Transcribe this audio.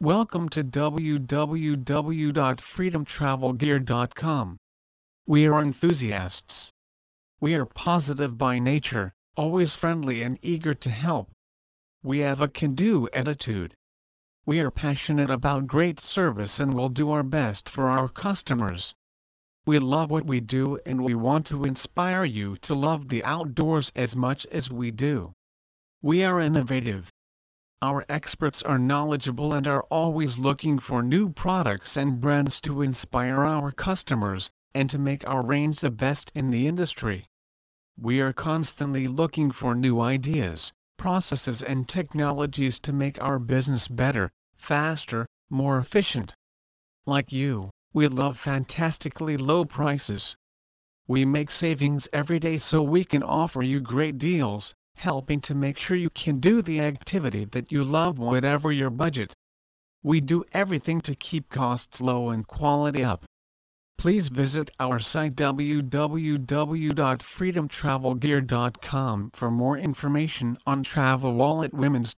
Welcome to www.freedomtravelgear.com. We are enthusiasts. We are positive by nature, always friendly and eager to help. We have a can-do attitude. We are passionate about great service and will do our best for our customers. We love what we do and we want to inspire you to love the outdoors as much as we do. We are innovative. Our experts are knowledgeable and are always looking for new products and brands to inspire our customers and to make our range the best in the industry. We are constantly looking for new ideas, processes and technologies to make our business better, faster, more efficient. Like you, we love fantastically low prices. We make savings every day so we can offer you great deals, helping to make sure you can do the activity that you love whatever your budget. We do everything to keep costs low and quality up. Please visit our site www.freedomtravelgear.com for more information on Travel Wallet Women's